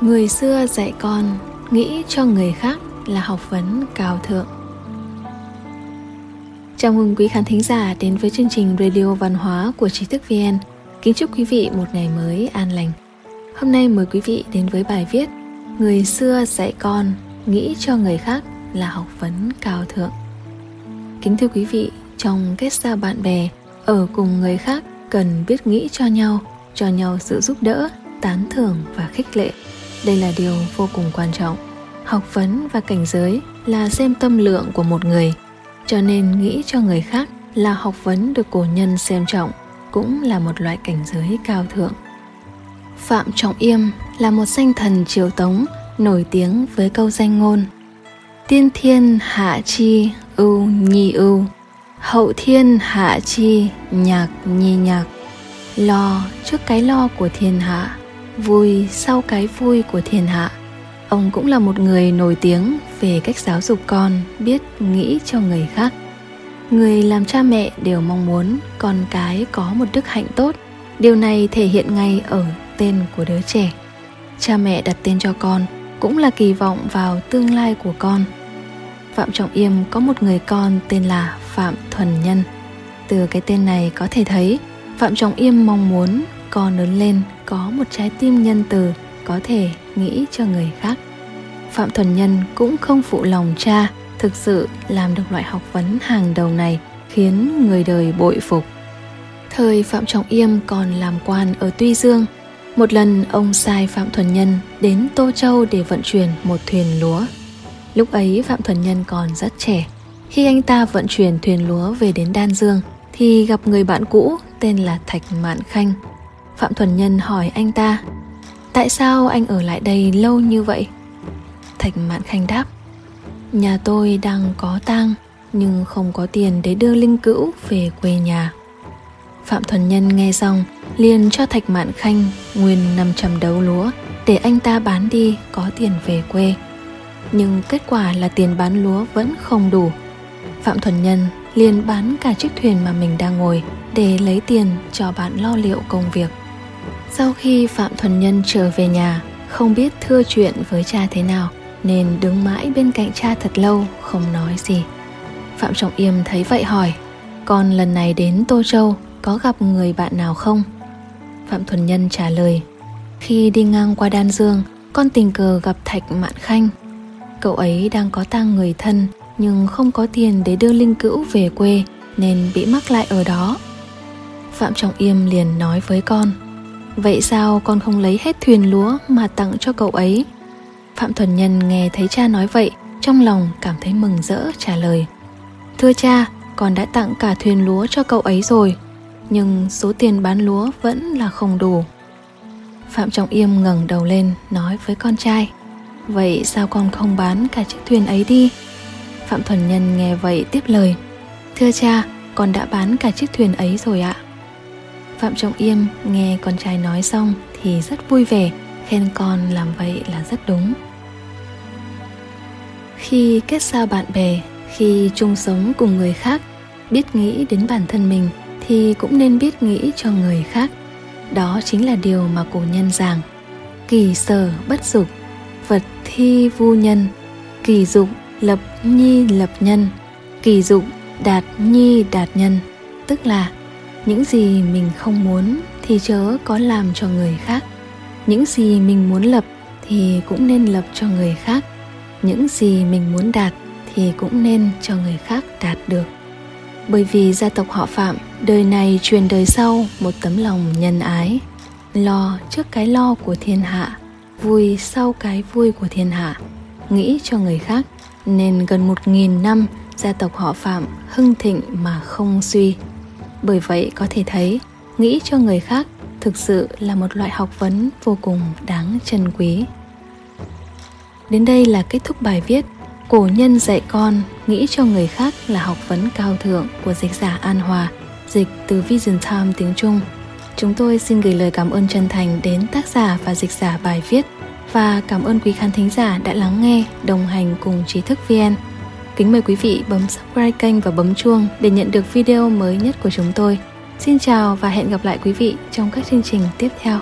người xưa dạy con nghĩ cho người khác là học vấn cao thượng Chào mừng quý khán thính giả đến với chương trình Radio Văn hóa của Trí thức VN. Kính chúc quý vị một ngày mới an lành. Hôm nay mời quý vị đến với bài viết Người xưa dạy con nghĩ cho người khác là học vấn cao thượng. Kính thưa quý vị, trong kết giao bạn bè, ở cùng người khác cần biết nghĩ cho nhau, cho nhau sự giúp đỡ, tán thưởng và khích lệ. Đây là điều vô cùng quan trọng. Học vấn và cảnh giới là xem tâm lượng của một người, cho nên nghĩ cho người khác là học vấn được cổ nhân xem trọng, cũng là một loại cảnh giới cao thượng. Phạm Trọng Yêm là một danh thần triều Tống nổi tiếng với câu danh ngôn Tiên thiên hạ chi ưu nhi ưu Hậu thiên hạ chi nhạc nhi nhạc Lo trước cái lo của thiên hạ Vui sau cái vui của thiên hạ. Ông cũng là một người nổi tiếng về cách giáo dục con biết nghĩ cho người khác. Người làm cha mẹ đều mong muốn con cái có một đức hạnh tốt. Điều này thể hiện ngay ở tên của đứa trẻ. Cha mẹ đặt tên cho con cũng là kỳ vọng vào tương lai của con. Phạm trọng yêm có một người con tên là phạm thuần nhân. Từ cái tên này có thể thấy, phạm trọng yêm mong muốn con lớn lên có một trái tim nhân từ có thể nghĩ cho người khác phạm thuần nhân cũng không phụ lòng cha thực sự làm được loại học vấn hàng đầu này khiến người đời bội phục thời phạm trọng yêm còn làm quan ở tuy dương, một lần ông sai Phạm Thuần Nhân đến Tô Châu để vận chuyển một thuyền lúa. Lúc ấy Phạm Thuần Nhân còn rất trẻ. Khi anh ta vận chuyển thuyền lúa về đến Đan Dương thì gặp người bạn cũ tên là Thạch Mạn Khanh. Phạm Thuần Nhân hỏi anh ta, Tại sao anh ở lại đây lâu như vậy? Thạch Mạn Khanh đáp, Nhà tôi đang có tang, nhưng không có tiền để đưa linh cữu về quê nhà. Phạm Thuần Nhân nghe xong, liền cho Thạch Mạn Khanh nguyên 500 đấu lúa để anh ta bán đi có tiền về quê. Nhưng kết quả là tiền bán lúa vẫn không đủ. Phạm Thuần Nhân liền bán cả chiếc thuyền mà mình đang ngồi để lấy tiền cho bạn lo liệu công việc. Sau khi Phạm Thuần Nhân trở về nhà, không biết thưa chuyện với cha thế nào nên đứng mãi bên cạnh cha thật lâu không nói gì. Phạm Trọng Yêm thấy vậy hỏi, con lần này đến Tô Châu có gặp người bạn nào không? Phạm Thuần Nhân trả lời Khi đi ngang qua Đan Dương Con tình cờ gặp Thạch Mạn Khanh Cậu ấy đang có tang người thân Nhưng không có tiền để đưa linh cữu về quê Nên bị mắc lại ở đó Phạm Trọng Yêm liền nói với con Vậy sao con không lấy hết thuyền lúa mà tặng cho cậu ấy? Phạm Thuần Nhân nghe thấy cha nói vậy Trong lòng cảm thấy mừng rỡ trả lời. Thưa cha, con đã tặng cả thuyền lúa cho cậu ấy rồi nhưng số tiền bán lúa vẫn là không đủ. Phạm trọng yêm ngẩng đầu lên nói với con trai. Vậy sao con không bán cả chiếc thuyền ấy đi? Phạm thuần nhân nghe vậy tiếp lời. Thưa cha con đã bán cả chiếc thuyền ấy rồi ạ phạm trọng yêm nghe con trai nói xong thì rất vui vẻ, khen con làm vậy là rất đúng. Khi kết giao bạn bè, khi chung sống cùng người khác, biết nghĩ đến bản thân mình thì cũng nên biết nghĩ cho người khác. Đó chính là điều mà cổ nhân giảng. Kỳ sở bất dục, vật thi vu nhân. Kỳ dục lập nhi lập nhân. Kỳ dục đạt nhi đạt nhân. Tức là những gì mình không muốn thì chớ có làm cho người khác. Những gì mình muốn lập thì cũng nên lập cho người khác. Những gì mình muốn đạt thì cũng nên cho người khác đạt được. Bởi vì gia tộc họ Phạm đời này truyền đời sau một tấm lòng nhân ái, lo trước cái lo của thiên hạ, vui sau cái vui của thiên hạ, nghĩ cho người khác nên gần một nghìn năm gia tộc họ Phạm hưng thịnh mà không suy. Bởi vậy có thể thấy, nghĩ cho người khác thực sự là một loại học vấn vô cùng đáng trân quý. Đến đây là kết thúc bài viết Cổ nhân dạy con nghĩ cho người khác là học vấn cao thượng của dịch giả An Hòa, dịch từ Vision Time tiếng Trung. Chúng tôi xin gửi lời cảm ơn chân thành đến tác giả và dịch giả bài viết và cảm ơn quý khán thính giả đã lắng nghe, đồng hành cùng trí thức VN. Kính mời quý vị bấm subscribe kênh và bấm chuông để nhận được video mới nhất của chúng tôi. Xin chào và hẹn gặp lại quý vị trong các chương trình tiếp theo.